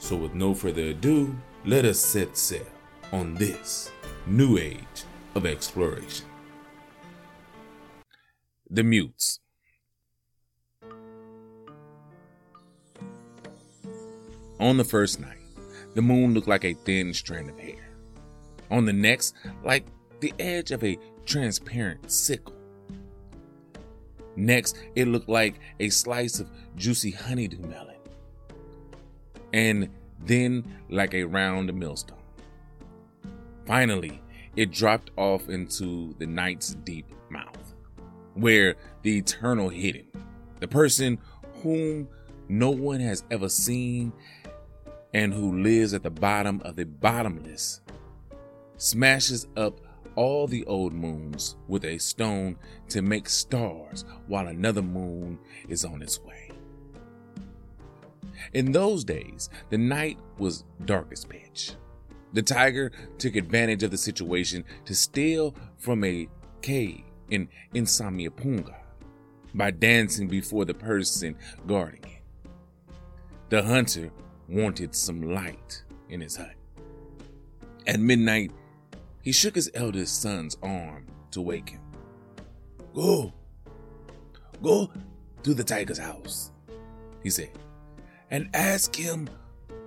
So, with no further ado, let us set sail on this new age of exploration. The Mutes. On the first night, the moon looked like a thin strand of hair. On the next, like the edge of a transparent sickle. Next, it looked like a slice of juicy honeydew melon and then like a round millstone. Finally, it dropped off into the night's deep mouth, where the eternal hidden, the person whom no one has ever seen and who lives at the bottom of the bottomless, smashes up all the old moons with a stone to make stars while another moon is on its way. In those days, the night was dark as pitch. The tiger took advantage of the situation to steal from a cave in Insomniapunga by dancing before the person guarding it. The hunter wanted some light in his hut. At midnight, he shook his eldest son's arm to wake him. Go, go to the tiger's house, he said and ask him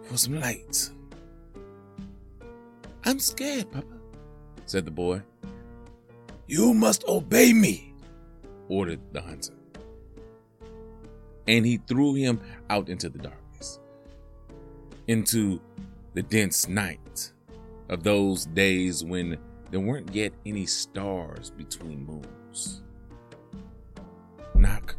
for some light. I'm scared, Papa, said the boy. You must obey me, ordered the hunter. And he threw him out into the darkness, into the dense night of those days when there weren't yet any stars between moons. Knock,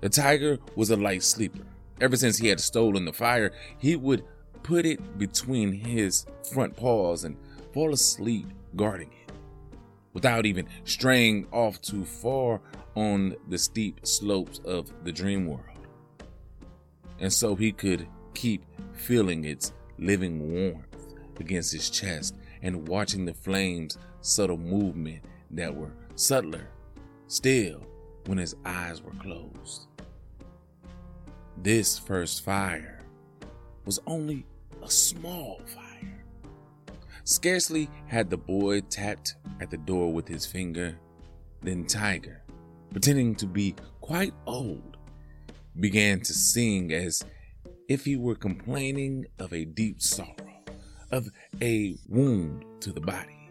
the tiger was a light sleeper. Ever since he had stolen the fire, he would put it between his front paws and fall asleep guarding it, without even straying off too far on the steep slopes of the dream world. And so he could keep feeling its living warmth against his chest and watching the flames' subtle movement that were subtler still when his eyes were closed. This first fire was only a small fire. Scarcely had the boy tapped at the door with his finger, then Tiger, pretending to be quite old, began to sing as if he were complaining of a deep sorrow, of a wound to the body.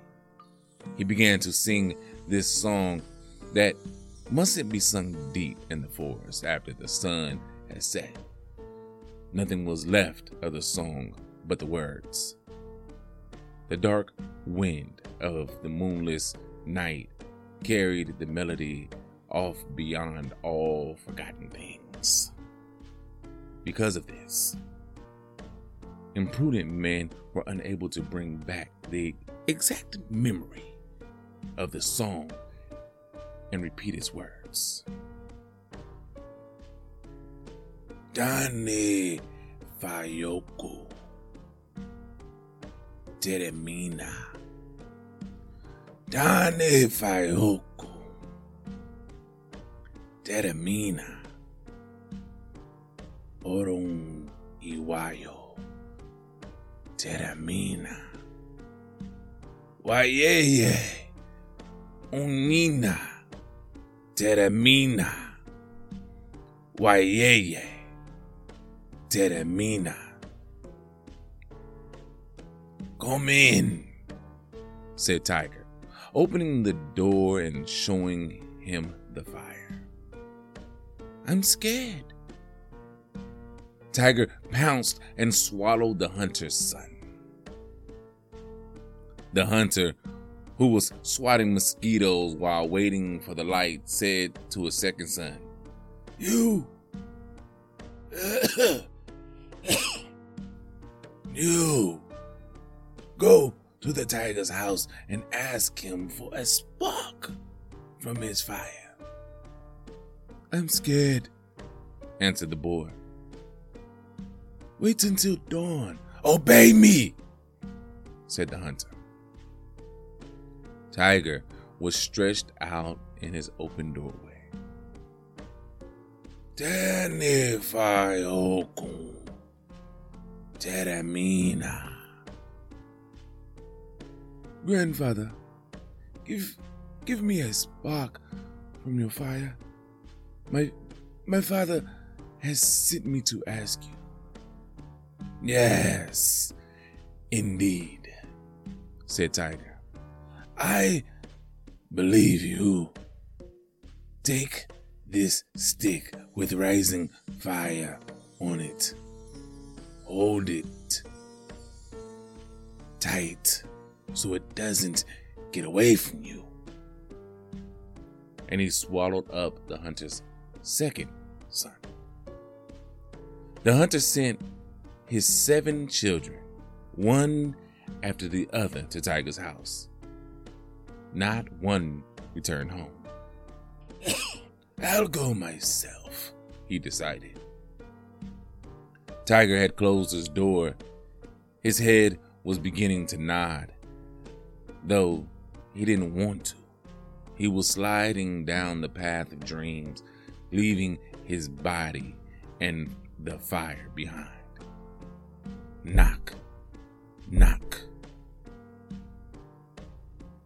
He began to sing this song that mustn't be sung deep in the forest after the sun has said. Nothing was left of the song but the words. The dark wind of the moonless night carried the melody off beyond all forgotten things. Because of this, imprudent men were unable to bring back the exact memory of the song and repeat its words. Dane Fayoko. Teremina Dane Fayoko. Teremina Orun Iwayo. Teremina Wayeye. Unina. Teremina Wayeye Teremina. Come in, said Tiger, opening the door and showing him the fire. I'm scared. Tiger pounced and swallowed the hunter's son. The hunter, who was swatting mosquitoes while waiting for the light, said to his second son, You You go to the tiger's house and ask him for a spark from his fire. I'm scared, answered the boy. Wait until dawn. Obey me, said the hunter. Tiger was stretched out in his open doorway. Okun. Teramina. Grandfather, give give me a spark from your fire. My my father has sent me to ask you. Yes, indeed, said Tiger. I believe you. Take this stick with rising fire on it. Hold it tight so it doesn't get away from you. And he swallowed up the hunter's second son. The hunter sent his seven children, one after the other, to Tiger's house. Not one returned home. I'll go myself, he decided. Tiger had closed his door. His head was beginning to nod, though he didn't want to. He was sliding down the path of dreams, leaving his body and the fire behind. Knock. Knock.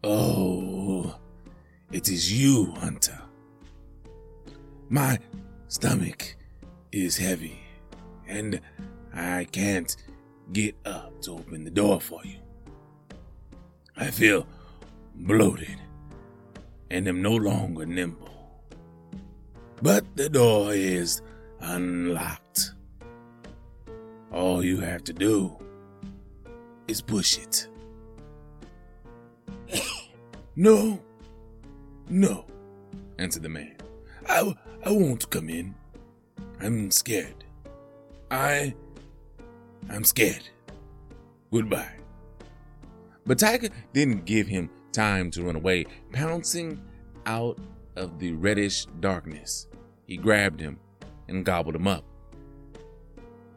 Oh, it is you, Hunter. My stomach is heavy, and I can't get up to open the door for you. I feel bloated and am no longer nimble. But the door is unlocked. All you have to do is push it. no, no, answered the man. I, I won't come in. I'm scared. I, I'm scared. Goodbye. But Tiger didn't give him time to run away. Pouncing out of the reddish darkness, he grabbed him and gobbled him up.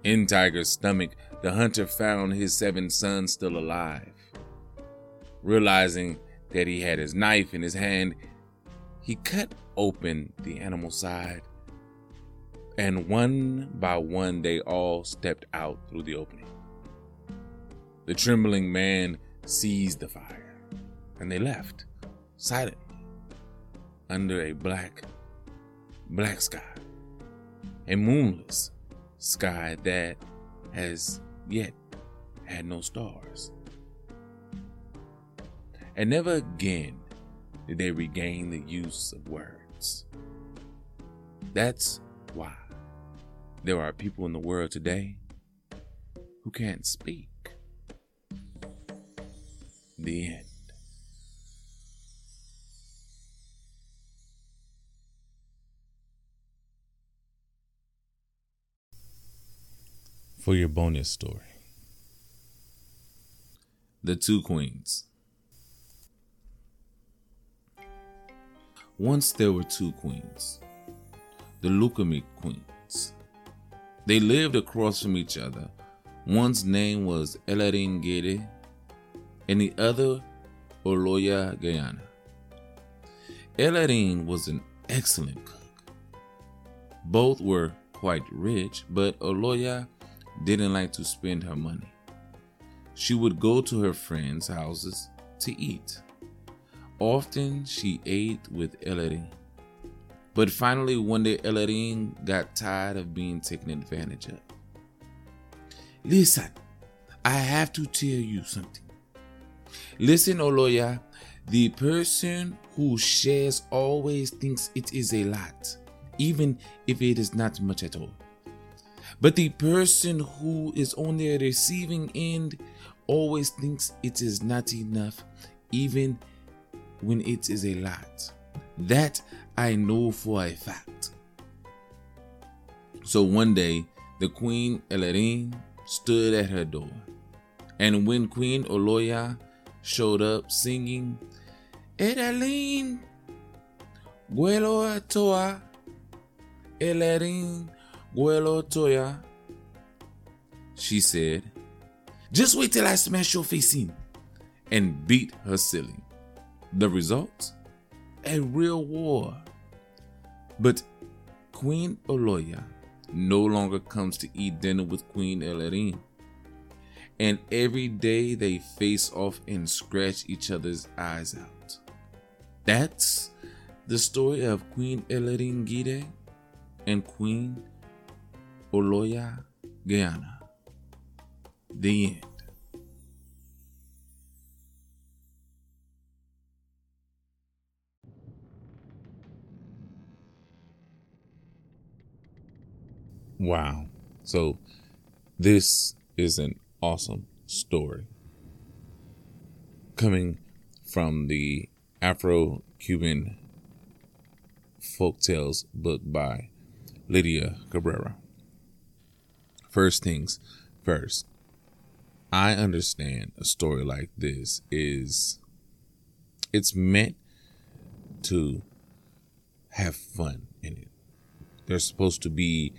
In Tiger's stomach, the hunter found his seven sons still alive. Realizing that he had his knife in his hand, he cut open the animal's side, and one by one they all stepped out through the opening. The trembling man seized the fire, and they left silently under a black, black sky, a moonless sky that has yet had no stars. And never again did they regain the use of words. That's why there are people in the world today who can't speak. The end. for your bonus story. The Two Queens. Once there were two queens, the Lukamik queens. They lived across from each other. One's name was Elarin Gede, and the other Oloya Guyana. Elarin was an excellent cook. Both were quite rich, but Oloya didn't like to spend her money. She would go to her friends' houses to eat. Often she ate with Elarin. But finally, one day, Elarin got tired of being taken advantage of. Listen, I have to tell you something. Listen, Oloya, the person who shares always thinks it is a lot, even if it is not much at all. But the person who is on the receiving end always thinks it is not enough, even when it is a lot. That I know for a fact. So one day, the queen Elarin stood at her door. And when Queen Oloya showed up singing, Edaline, Guelo Toa, Elerin, Guelo Toya, she said, Just wait till I smash your face in, and beat her silly. The result? A real war. But Queen Oloya no longer comes to eat dinner with Queen Elerin. And every day they face off and scratch each other's eyes out. That's the story of Queen Elerin Gide and Queen Oloya Guyana. The end. Wow. So this is an awesome story coming from the Afro Cuban folk tales book by Lydia Cabrera. First things first, I understand a story like this is it's meant to have fun in it. There's supposed to be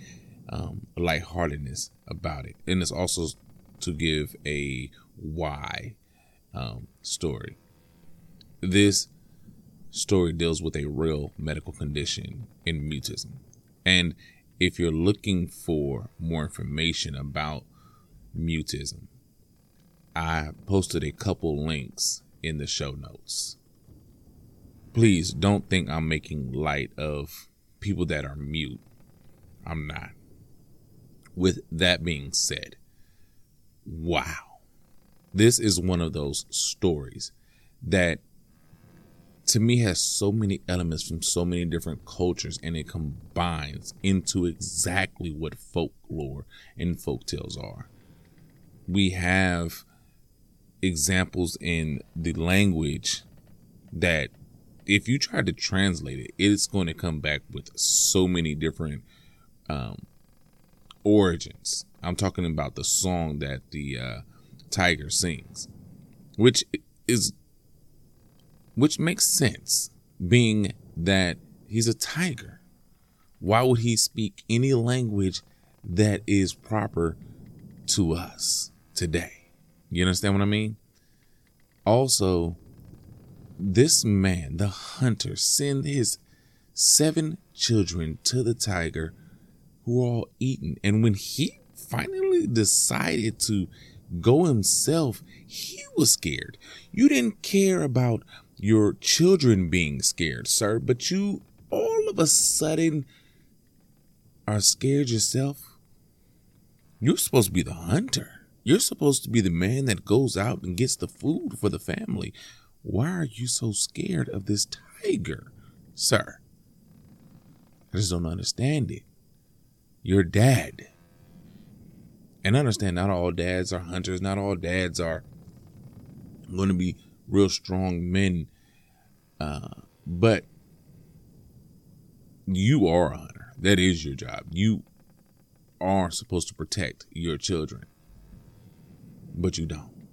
um, lightheartedness about it, and it's also to give a why um, story. This story deals with a real medical condition in mutism, and if you're looking for more information about mutism, I posted a couple links in the show notes. Please don't think I'm making light of people that are mute. I'm not. With that being said, wow. This is one of those stories that to me has so many elements from so many different cultures and it combines into exactly what folklore and folk tales are. We have examples in the language that if you try to translate it, it's going to come back with so many different um, origins. I'm talking about the song that the uh, tiger sings, which is which makes sense, being that he's a tiger. Why would he speak any language that is proper to us today? You understand what I mean? Also, this man, the hunter, sent his seven children to the tiger who were all eaten. And when he finally decided to go himself, he was scared. You didn't care about your children being scared, sir, but you all of a sudden are scared yourself. You're supposed to be the hunter. You're supposed to be the man that goes out and gets the food for the family. Why are you so scared of this tiger, sir? I just don't understand it your dad. And understand not all dads are hunters, not all dads are going to be real strong men. Uh, but you are a hunter. That is your job. You are supposed to protect your children, but you don't.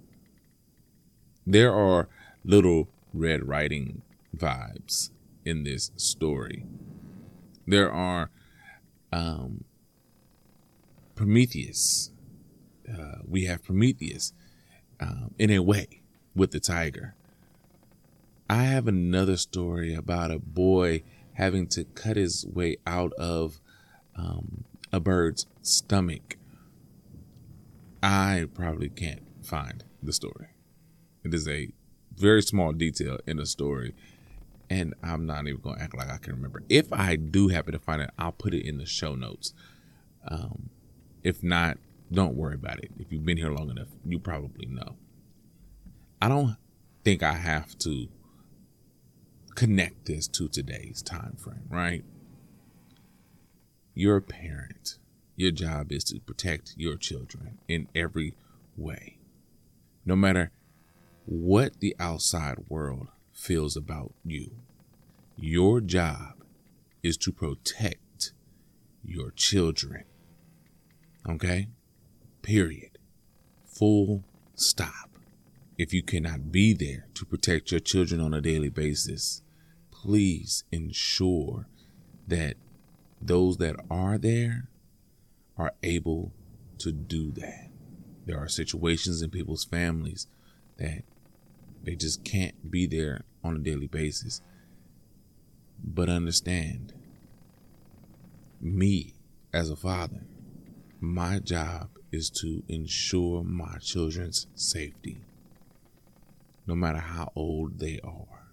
There are little Red Riding vibes in this story. There are um, Prometheus. Uh, we have Prometheus um, in a way with the tiger. I have another story about a boy having to cut his way out of um, a bird's stomach. I probably can't find the story. It is a very small detail in the story, and I'm not even going to act like I can remember. If I do happen to find it, I'll put it in the show notes. Um, if not, don't worry about it. If you've been here long enough, you probably know. I don't think I have to connect this to today's time frame, right? You're a parent. Your job is to protect your children in every way. No matter what the outside world feels about you, your job is to protect your children. Okay? Period. Full stop. If you cannot be there to protect your children on a daily basis, please ensure that those that are there are able to do that. There are situations in people's families that they just can't be there on a daily basis. But understand, me as a father, my job is to ensure my children's safety. No matter how old they are,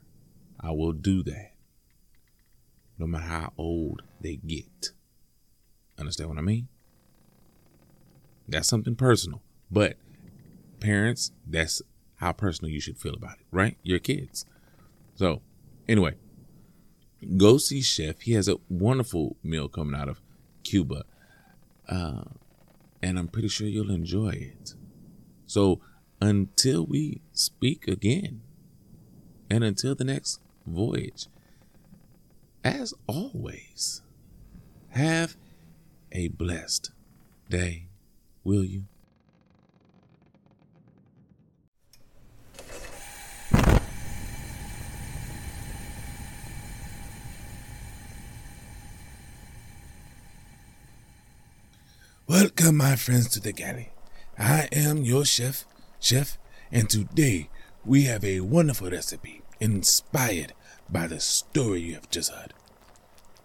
I will do that. No matter how old they get. Understand what I mean? That's something personal. But parents, that's how personal you should feel about it, right? Your kids. So, anyway, go see Chef. He has a wonderful meal coming out of Cuba. Uh, and I'm pretty sure you'll enjoy it. So, until we speak again, and until the next voyage, as always, have a blessed day, will you? Welcome, my friends, to the galley. I am your chef, Chef, and today we have a wonderful recipe inspired by the story you have just heard.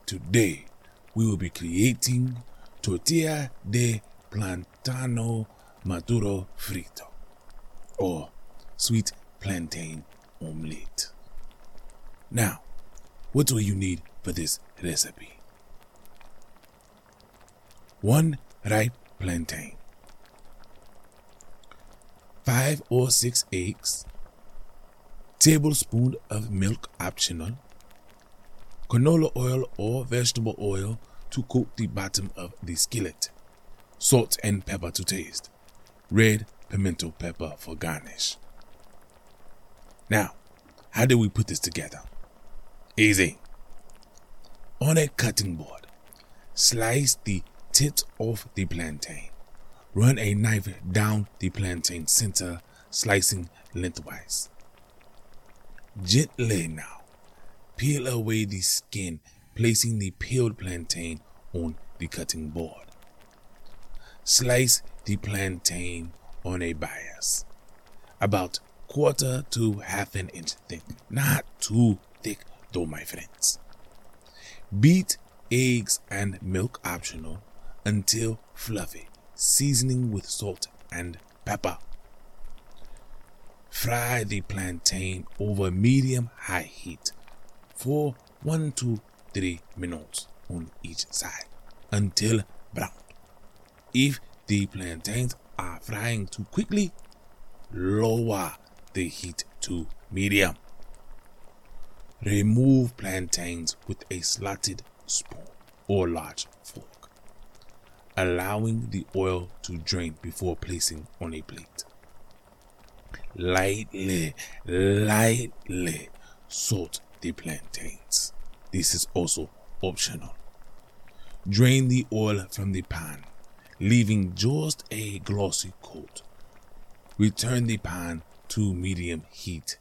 Today we will be creating tortilla de plantano maduro frito, or sweet plantain omelette. Now, what do you need for this recipe? One ripe plantain, five or six eggs, tablespoon of milk optional, canola oil or vegetable oil to coat the bottom of the skillet, salt and pepper to taste, red pimento pepper for garnish. Now, how do we put this together? Easy. On a cutting board, slice the tip off the plantain. Run a knife down the plantain center, slicing lengthwise. Gently now, peel away the skin, placing the peeled plantain on the cutting board. Slice the plantain on a bias, about quarter to half an inch thick, not too thick though, my friends. Beat eggs and milk optional until fluffy, seasoning with salt and pepper. Fry the plantain over medium high heat for 1 to 3 minutes on each side until brown. If the plantains are frying too quickly, lower the heat to medium. Remove plantains with a slotted spoon or large fork allowing the oil to drain before placing on a plate. Lightly, lightly salt the plantains. This is also optional. Drain the oil from the pan, leaving just a glossy coat. Return the pan to medium heat.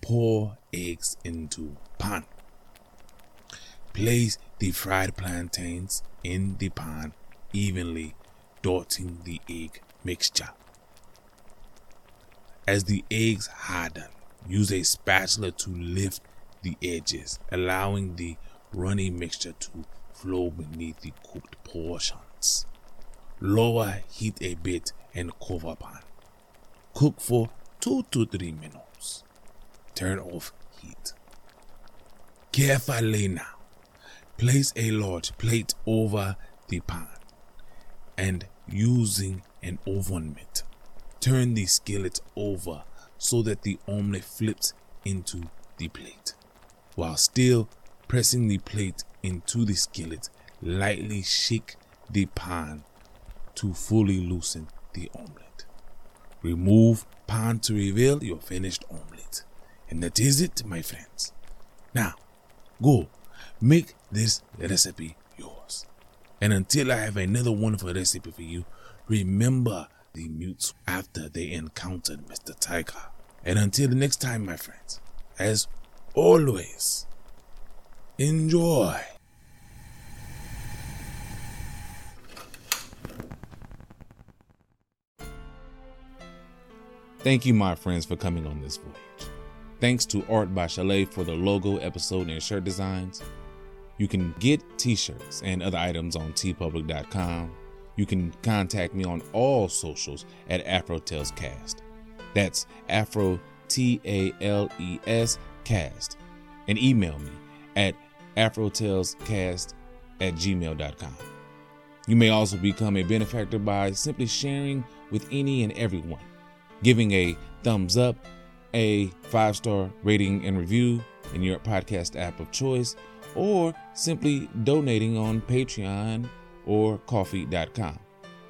Pour eggs into pan. Place the fried plantains in the pan evenly, dotting the egg mixture. As the eggs harden, use a spatula to lift the edges, allowing the runny mixture to flow beneath the cooked portions. Lower heat a bit and cover pan. Cook for 2 to 3 minutes. Turn off heat. Carefully now, place a large plate over the pan and using an oven mitt. Turn the skillet over so that the omelette flips into the plate. While still pressing the plate into the skillet, lightly shake the pan to fully loosen the omelette. Remove pan to reveal your finished omelette. And that is it, my friends. Now, go make this recipe and until I have another wonderful recipe for you, remember the mutes after they encountered Mr. Tiger. And until the next time, my friends, as always, enjoy. Thank you, my friends, for coming on this voyage. Thanks to Art by Shalaye for the logo, episode, and shirt designs. You can get t shirts and other items on teepublic.com. You can contact me on all socials at AfroTalesCast. That's Afro T A L E S Cast. And email me at AfroTalesCast at gmail.com. You may also become a benefactor by simply sharing with any and everyone, giving a thumbs up, a five star rating and review in your podcast app of choice, or simply donating on Patreon or ko-fi.com.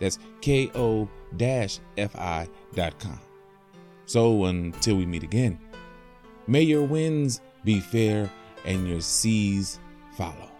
That's ko fi.com. So until we meet again, may your winds be fair and your seas follow.